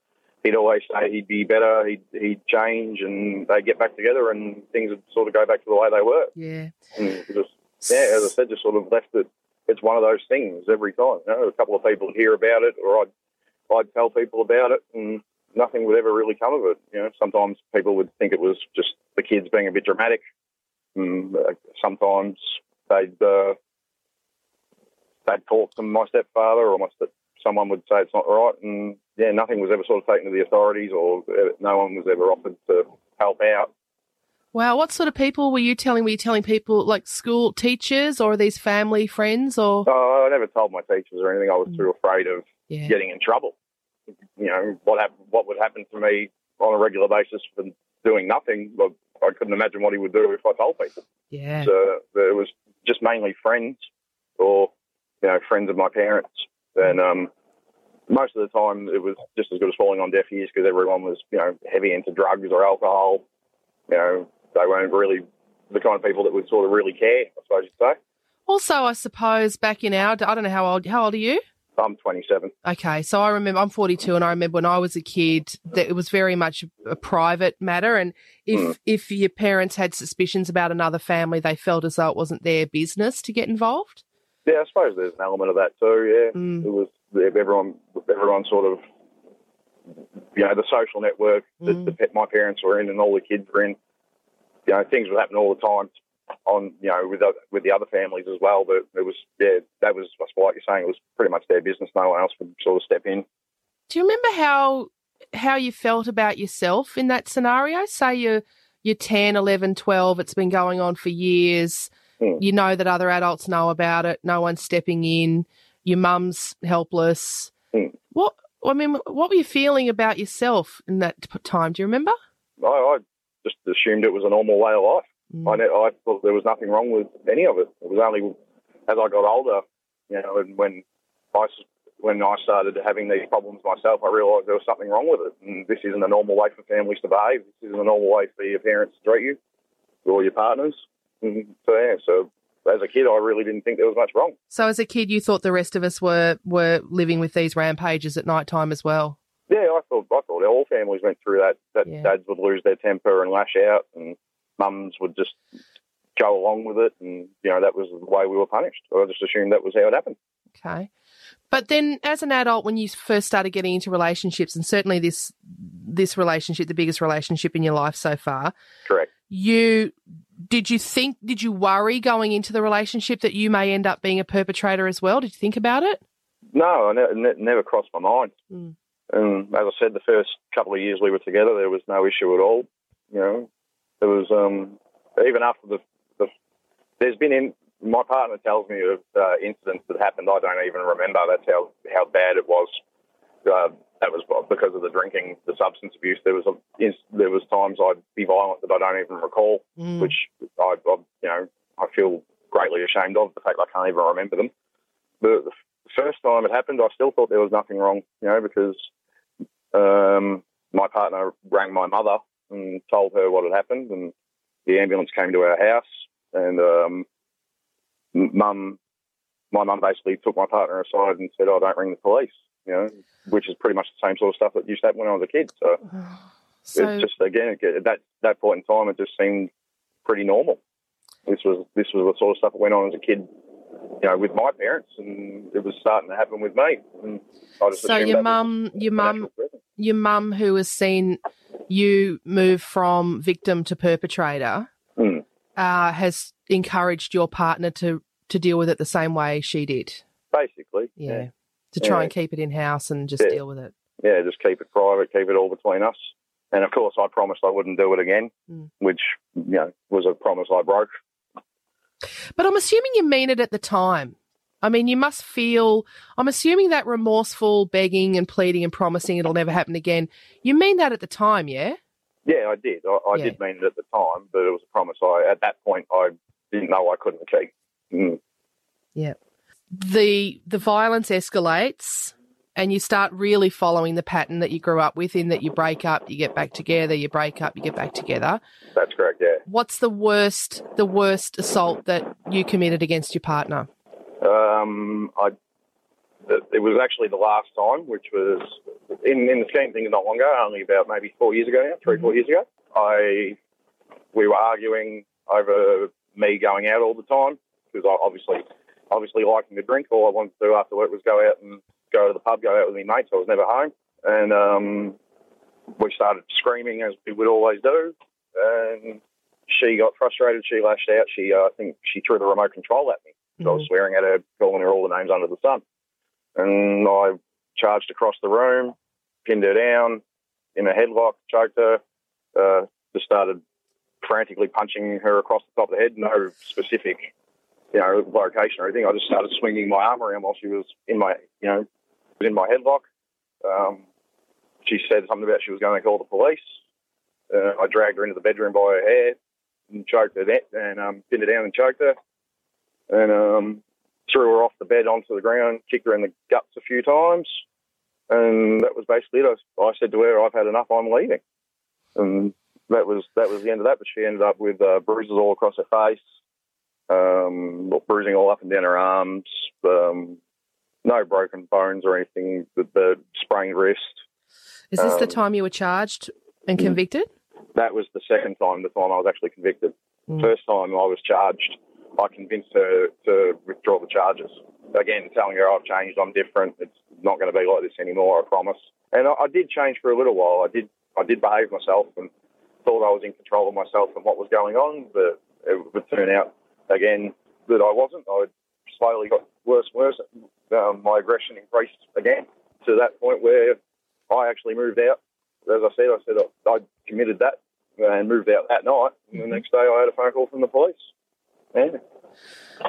he'd always say he'd be better, he'd he'd change, and they'd get back together, and things would sort of go back to the way they were. Yeah. And just yeah, as I said, just sort of left it. It's one of those things every time. You know, a couple of people hear about it, or I'd I'd tell people about it, and nothing would ever really come of it. You know, sometimes people would think it was just the kids being a bit dramatic. And, uh, sometimes they'd uh, they'd talk to my stepfather, or my step, someone would say it's not right, and yeah, nothing was ever sort of taken to the authorities, or uh, no one was ever offered to help out. Wow, what sort of people were you telling? Were you telling people like school teachers or these family friends or Uh, I never told my teachers or anything. I was too afraid of Yeah. getting in trouble. You know what hap- what would happen to me on a regular basis for doing nothing. But I couldn't imagine what he would do if I told people. Yeah. So it was just mainly friends or you know friends of my parents, and um, most of the time it was just as good as falling on deaf ears because everyone was you know heavy into drugs or alcohol. You know they weren't really the kind of people that would sort of really care. I suppose you'd say. Also, I suppose back in our, I don't know how old. How old are you? I'm 27. Okay, so I remember I'm 42, and I remember when I was a kid that it was very much a private matter, and if Mm. if your parents had suspicions about another family, they felt as though it wasn't their business to get involved. Yeah, I suppose there's an element of that too. Yeah, Mm. it was everyone. Everyone sort of, you know, the social network that Mm. the, my parents were in and all the kids were in. You know, things would happen all the time on you know with the, with the other families as well. But it was yeah, that was I suppose like you're saying, it was pretty much their business. No one else would sort of step in. Do you remember how how you felt about yourself in that scenario? Say you're you're 10, 11, 12, it's been going on for years. Hmm. You know that other adults know about it. No one's stepping in. Your mum's helpless. Hmm. What I mean, what were you feeling about yourself in that time? Do you remember? I, I just assumed it was a normal way of life. Mm. I, ne- I thought there was nothing wrong with any of it. It was only as I got older, you know, and when I when I started having these problems myself, I realised there was something wrong with it. And this isn't a normal way for families to behave. This isn't a normal way for your parents to treat you or your partners. And so yeah, so as a kid, I really didn't think there was much wrong. So as a kid, you thought the rest of us were were living with these rampages at night time as well. Yeah, I thought I thought all families went through that. That Yeah. dads would lose their temper and lash out, and mums would just go along with it, and you know that was the way we were punished. I just assumed that was how it happened. Okay. But then as an adult when you first started getting into relationships and certainly this this relationship the biggest relationship in your life so far Correct. you did you think did you worry going into the relationship that you may end up being a perpetrator as well did you think about it No, I ne- ne- never crossed my mind. Mm. And as I said, the first couple of years we were together, there was no issue at all. You know, there was um, even after the, the there's been in my partner tells me of uh, incidents that happened. I don't even remember. That's how how bad it was. Uh, that was because of the drinking, the substance abuse. There was a, there was times I'd be violent that I don't even recall, Mm. which I, I you know I feel greatly ashamed of the fact I can't even remember them. But the first time it happened, I still thought there was nothing wrong, you know, because um, my partner rang my mother and told her what had happened, and the ambulance came to our house, and um, mum, my mum basically took my partner aside and said, "Oh, don't ring the police," you know, which is pretty much the same sort of stuff that used to happen when I was a kid. So, So- it's just again at that that point in time, it just seemed pretty normal. This was this was the sort of stuff that went on as a kid, you know, with my parents, and it was starting to happen with me. And I just so your mum your mum your mum who has seen you move from victim to perpetrator Hmm. uh, has encouraged your partner to to deal with it the same way she did basically. yeah, to try Yeah. and keep it in house and just Yeah. deal with it yeah, just keep it private, keep it all between us. And of course, I promised I wouldn't do it again, Mm. which you know was a promise I broke. But I'm assuming you mean it at the time. I mean, you must feel, I'm assuming that remorseful begging and pleading and promising it'll never happen again. You mean that at the time, yeah? Yeah, I did. I, I Yeah. did mean it at the time, but it was a promise I at that point I didn't know I couldn't keep. Mm. Yeah. The the violence escalates and you start really following the pattern that you grew up with in that you break up, you get back together, you break up, you get back together. That's correct. Yeah. What's the worst the worst assault that you committed against your partner? Um, I. It was actually the last time, which was in in the scheme of things not long ago, only about maybe four years ago now, 3 four years ago. I we were arguing over me going out all the time because I obviously obviously liking to drink. All I wanted to do after work was go out and go to the pub, go out with my mates. I was never home, and um, we started screaming as we would always do. And she got frustrated. She lashed out. She, uh, I think, she threw the remote control at me. So I was swearing at her, calling her all the names under the sun. And I charged across the room, pinned her down in a headlock, choked her, uh, just started frantically punching her across the top of the head. No specific, you know, location or anything. I just started swinging my arm around while she was in my, you know, was in my headlock. Um, she said something about she was going to call the police. Uh, I dragged her into the bedroom by her hair and choked her de- and um, pinned her down and choked her. And um, threw her off the bed onto the ground, kicked her in the guts a few times. And that was basically it. I, I said to her, I've had enough, I'm leaving. And that was that was the end of that. But she ended up with uh, bruises all across her face, um, bruising all up and down her arms, um, no broken bones or anything. The, the sprained wrist. Is this the Um, time you were charged and convicted? That was the second time, the time I was actually convicted. Mm. First time I was charged, I convinced her to withdraw the charges. Again, telling her I've changed, I'm different. It's not going to be like this anymore. I promise. And I, I did change for a little while. I did, I did behave myself and thought I was in control of myself and what was going on. But it would turn out again that I wasn't. I slowly got worse and worse. Um, my aggression increased again to that point where I actually moved out. As I said, I said I, I committed that uh, and moved out that night. And the mm-hmm. next day, I had a phone call from the police. Yeah,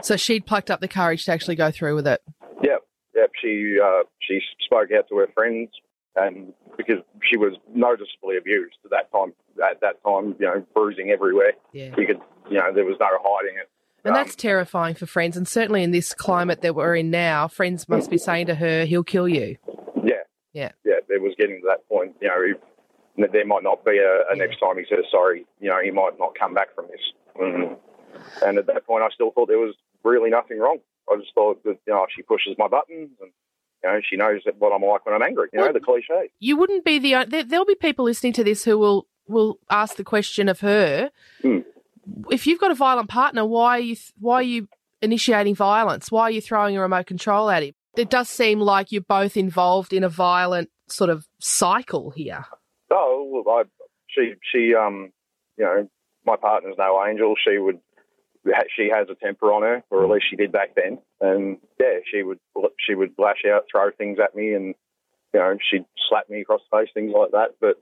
So she'd plucked up the courage to actually go through with it. yep, yep. She uh, she spoke out to her friends, and because she was noticeably abused at that time. At that time, you know, bruising everywhere. Yeah. You could, you know, there was no hiding it. And that's um, terrifying for friends. And certainly in this climate that we're in now, friends must be saying to her, he'll kill you. Yeah, Yeah. yeah. It was getting to that point. You know, if, there might not be a, a next time he says sorry. You know, he might not come back from this. Mm. And at that point, I still thought there was really nothing wrong. I just thought that you know she pushes my buttons and you know she knows that what I'm like when I'm angry. You know, the cliche. You wouldn't be the there, there'll be people listening to this who will will ask the question of her. Hmm. If you've got a violent partner, why are you why are you initiating violence? Why are you throwing a remote control at him? It does seem like you're both involved in a violent sort of cycle here. Oh, well, I, she, she, um, you know, my partner's no angel. She would, she has a temper on her, or at least she did back then. And yeah, she would, she would lash out, throw things at me, and you know, she'd slap me across the face, things like that. But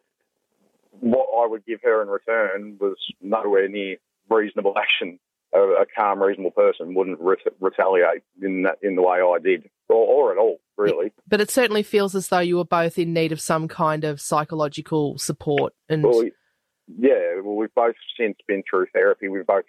what I would give her in return was nowhere near reasonable action. A, a calm, reasonable person wouldn't re- retaliate in that in the way I did, or, or at all, really. But it certainly feels as though you were both in need of some kind of psychological support. And Well, yeah, well, we've both since been through therapy. We've both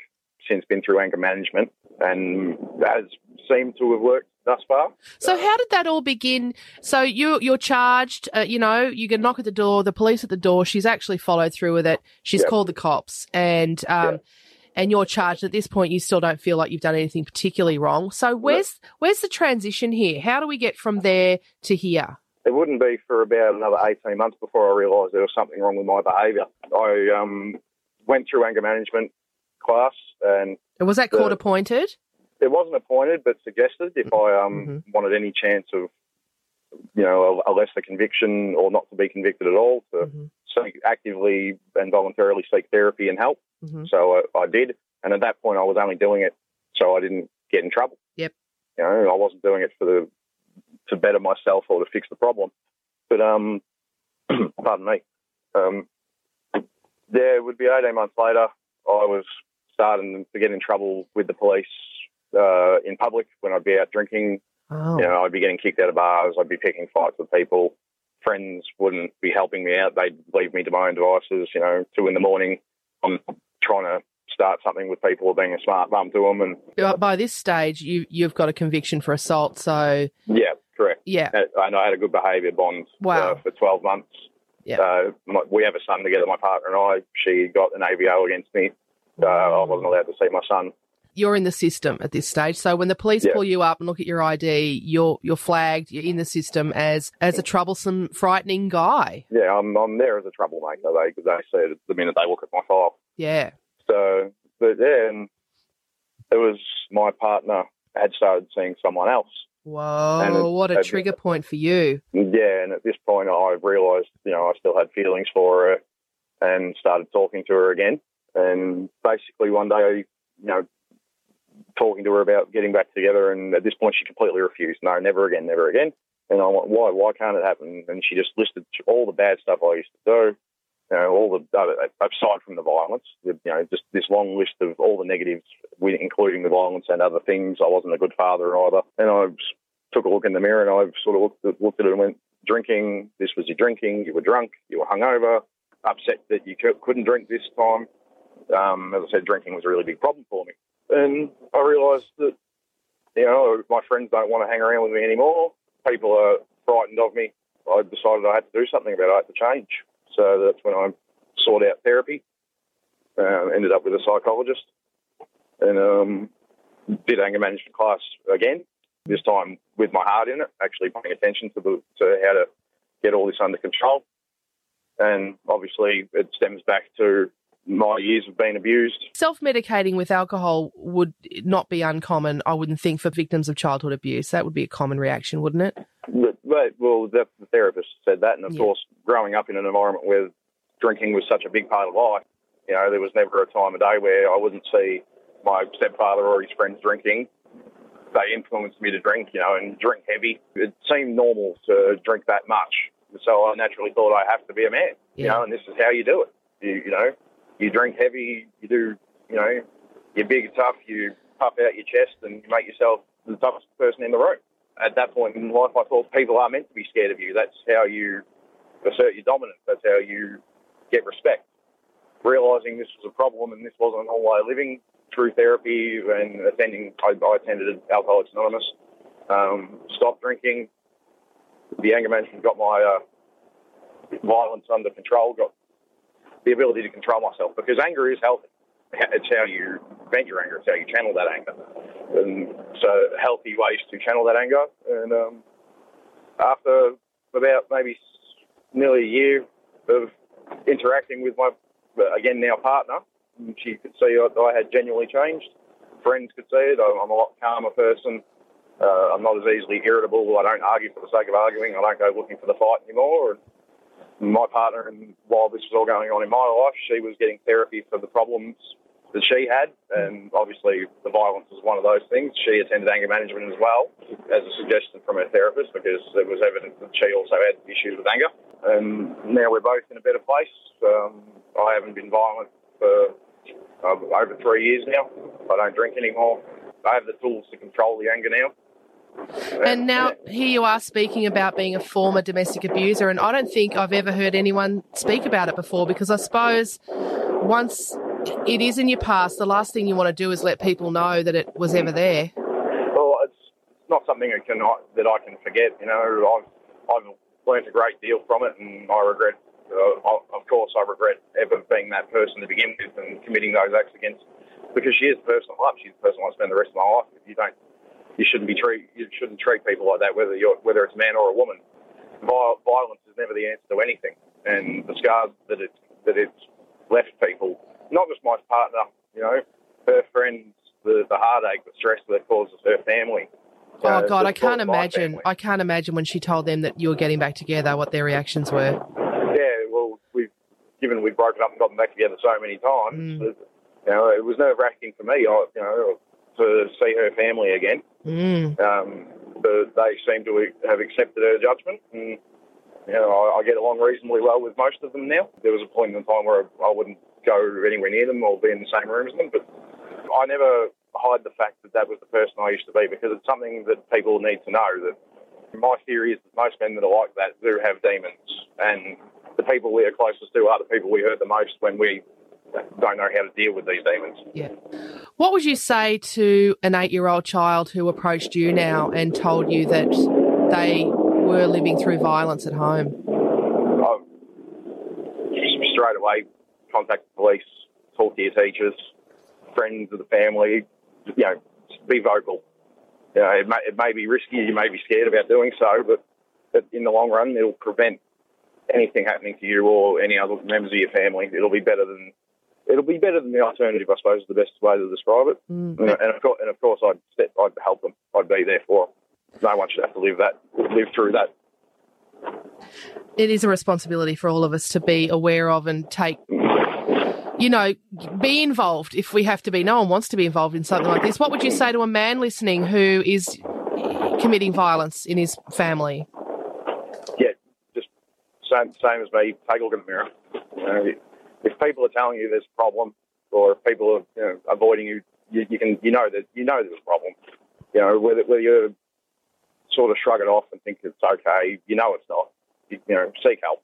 since been through anger management, and that has seemed to have worked thus far. So how did that all begin? So you you're charged. Uh, you know, you get a knock at the door. The police at the door. She's actually followed through with it. She's Yep. called the cops, and um, and you're charged. At this point, you still don't feel like you've done anything particularly wrong. So where's where's the transition here? How do we get from there to here? It wouldn't be for about another 18 months before I realised there was something wrong with my behaviour. I um, went through anger management class, and Was that the- court appointed? it wasn't appointed, but suggested if I um, wanted any chance of, you know, a, a lesser conviction or not to be convicted at all, to seek actively and voluntarily seek therapy and help. Mhm. So I, I did, and at that point, I was only doing it so I didn't get in trouble. Yep. You know, I wasn't doing it for the to better myself or to fix the problem. But um, pardon me. Um, yeah, it would be 18 months later. I was starting to get in trouble with the police uh, in public when I'd be out drinking. Oh. You know, I'd be getting kicked out of bars. I'd be picking fights with people. Friends wouldn't be helping me out. They'd leave me to my own devices. You know, two in the morning. I'm trying to start something with people or being a smart mum to them. And By- this stage, you you've got a conviction for assault. So yeah, correct. Yeah. Uh, And I had a good behaviour bond Wow. uh, for 12 months. Yeah. Uh, my, we have a son together, my partner and I. She got an AVO against me. Uh, I wasn't allowed to see my son. You're in the system at this stage. So when the police Yeah. pull you up and look at your ID, you're you're flagged. You're in the system as as a troublesome, frightening guy. Yeah, I'm, I'm there as a troublemaker. They, they see it the minute they look at my file. Yeah. So, but yeah, and it was my partner had started seeing someone else. Whoa, it- what a it- trigger point for you. Yeah, and at this point, I realised, you know, I still had feelings for her, and started talking to her again. And basically, one day, you know, talking to her about getting back together, and at this point, she completely refused. No, never again, never again. And I went, why? Why can't it happen? And she just listed all the bad stuff I used to do. You know, all the uh, aside from the violence, you know, just this long list of all the negatives, including the violence and other things. I wasn't a good father either. And I took a look in the mirror and I sort of looked at, looked at it and went, drinking. This was your drinking. You were drunk. You were hungover. Upset that you couldn't drink this time. Um, as I said, drinking was a really big problem for me. And I realised that, you know, my friends don't want to hang around with me anymore. People are frightened of me. I decided I had to do something about it. I had to change. So that's when I sought out therapy. Uh, ended up with a psychologist and um, did anger management class again. This time with my heart in it, actually paying attention to the to how to get all this under control. And obviously, it stems back to my years of being abused. Self medicating with alcohol would not be uncommon, I wouldn't think, for victims of childhood abuse. That would be a common reaction, wouldn't it? But, but well, the, the therapist said that, and of course, growing up in an environment where drinking was such a big part of life, you know, there was never a time of day where I wouldn't see my stepfather or his friends drinking. They influenced me to drink, you know, and drink heavy. It seemed normal to drink that much. So I naturally thought I have to be a man, you know, and this is how you do it. You, you know, you drink heavy, you do, you know, you're big and tough, you puff out your chest and you make yourself the toughest person in the room. At that point in life, I thought people are meant to be scared of you. That's how you assert your dominance. That's how you get respect. Realising this was a problem and this wasn't a normal way of living through therapy and attending, I, I attended Alcoholics Anonymous, um, stopped drinking. The anger management got my uh, violence under control, got the ability to control myself because anger is healthy. It's how you vent your anger. It's how you channel that anger. And so healthy ways to channel that anger. And um, after about maybe nearly a year of interacting with my, again, now partner, she could see I had genuinely changed. Friends could see it. I'm a lot calmer person. Uh, I'm not as easily irritable. I don't argue for the sake of arguing. I don't go looking for the fight anymore. And my partner, and while this was all going on in my life, she was getting therapy for the problems that she had, and obviously the violence was one of those things. She attended anger management as well, as a suggestion from her therapist, because it was evident that she also had issues with anger. And now we're both in a better place. Um, I haven't been violent for uh, over three years now. I don't drink anymore. I have the tools to control the anger now. And now here you are speaking about being a former domestic abuser, and I don't think I've ever heard anyone speak about it before because I suppose once it is in your past, the last thing you want to do is let people know that it was ever there. Well, it's not something that can that I can forget. You know, I've I've learned a great deal from it, and I regret. Uh, of course, I regret ever being that person to begin with and committing those acts against because she is the person I love. She's the person I spend the rest of my life with. You don't you shouldn't be treat you shouldn't treat people like that, whether you're whether it's a man or a woman. Violence is never the answer to anything, and the scars that it's that it's left people, not just my partner, you know, her friends, the the heartache, the stress that it causes her family. Oh Uh, God, I can't imagine. family. I can't imagine when she told them that you were getting back together, what their reactions were. Yeah, well, we've given we've broken up and gotten back together so many times. Mm. You know, it was nerve wracking for me. I, you know, to see her family again. Mm. Um, but they seem to have accepted her judgment, and you know, I, I get along reasonably well with most of them now. There was a point in time where I wouldn't go anywhere near them or be in the same room as them, but I never hide the fact that that was the person I used to be because it's something that people need to know. That my theory is that most men that are like that do have demons, and the people we are closest to are the people we hurt the most when we don't know how to deal with these demons. Yeah. What would you say to an eight-year-old child who approached you now and told you that they were living through violence at home? I straight away contact the police, talk to your teachers, friends of the family. You know, be vocal. You know, it may, it may be risky. You may be scared about doing so, but, but in the long run, it'll prevent anything happening to you or any other members of your family. It'll be better than it'll be better than the alternative. I suppose is the best way to describe it. Mm. And, and of course, and of course, I'd step, I'd help them. I'd be there for. them. No one should have to live that, live through that. It is a responsibility for all of us to be aware of and take, you know, be involved if we have to be. No one wants to be involved in something like this. What would you say to a man listening who is committing violence in his family? yeah, just same same as me. Take a look in the mirror. You know, if people are telling you there's a problem, or if people are you know, avoiding you, you, you can you know that you know there's a problem. You know whether whether you sort of shrug it off and think it's okay, you know it's not. You, you know, seek help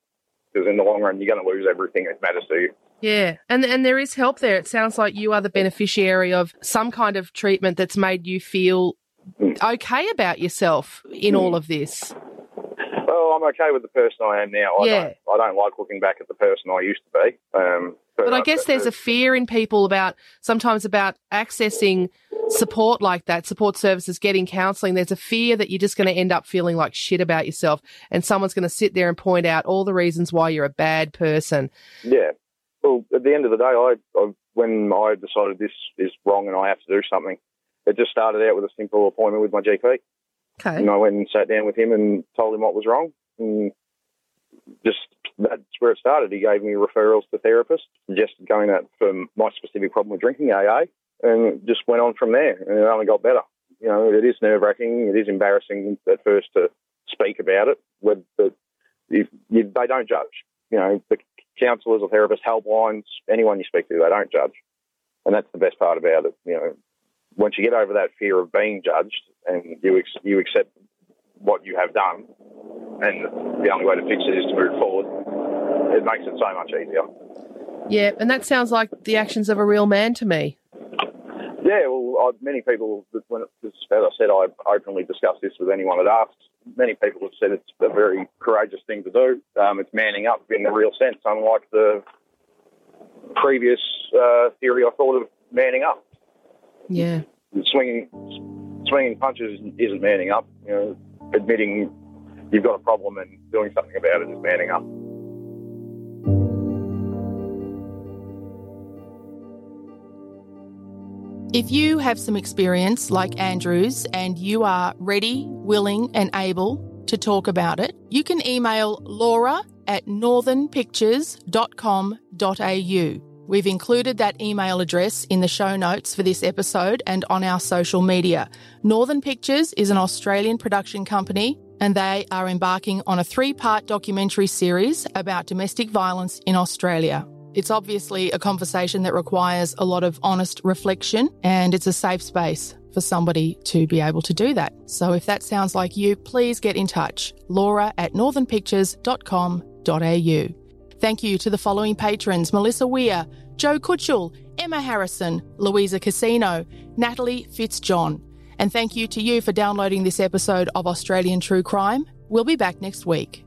because in the long run you're going to lose everything that matters to you. Yeah, and and there is help there. It sounds like you are the beneficiary of some kind of treatment that's made you feel hmm. okay about yourself in all hmm. of this. Well, I'm okay with the person I am now. I Yeah. don't I don't like looking back at the person I used to be. Um, But I guess there's a fear in people about sometimes about accessing support like that, support services, getting counselling, there's a fear that you're just going to end up feeling like shit about yourself and someone's going to sit there and point out all the reasons why you're a bad person. Yeah. Well, at the end of the day, I, I when I decided this is wrong and I have to do something, it just started out with a simple appointment with my GP. Okay. And I went and sat down with him and told him what was wrong. And just that's where it started. He gave me referrals to therapists, just going out for my specific problem with drinking, AA, and just went on from there. And it only got better. You know, it is nerve wracking. It is embarrassing at first to speak about it, but if you, they don't judge. You know, the counsellors or therapists, helplines, anyone you speak to, they don't judge. And that's the best part about it. You know, once you get over that fear of being judged and you you accept what you have done, and the only way to fix it is to move forward, it makes it so much easier. Yeah, and that sounds like the actions of a real man to me. Yeah, well, I, many people, when, as I said, I openly discuss this with anyone that asks. Many people have said it's a very courageous thing to do. Um, it's manning up in the real sense, unlike the previous uh, theory I thought of manning up. Yeah. Swinging, swinging punches isn't manning up. You know, admitting you've got a problem and doing something about it is manning up. If you have some experience like Andrew's and you are ready, willing, and able to talk about it, you can email laura at northernpictures.com.au. We've included that email address in the show notes for this episode and on our social media. Northern Pictures is an Australian production company and they are embarking on a three part documentary series about domestic violence in Australia. It's obviously a conversation that requires a lot of honest reflection, and it's a safe space for somebody to be able to do that. So if that sounds like you, please get in touch. Laura at northernpictures.com.au. Thank you to the following patrons Melissa Weir, Joe Kutchell, Emma Harrison, Louisa Casino, Natalie Fitzjohn. And thank you to you for downloading this episode of Australian True Crime. We'll be back next week.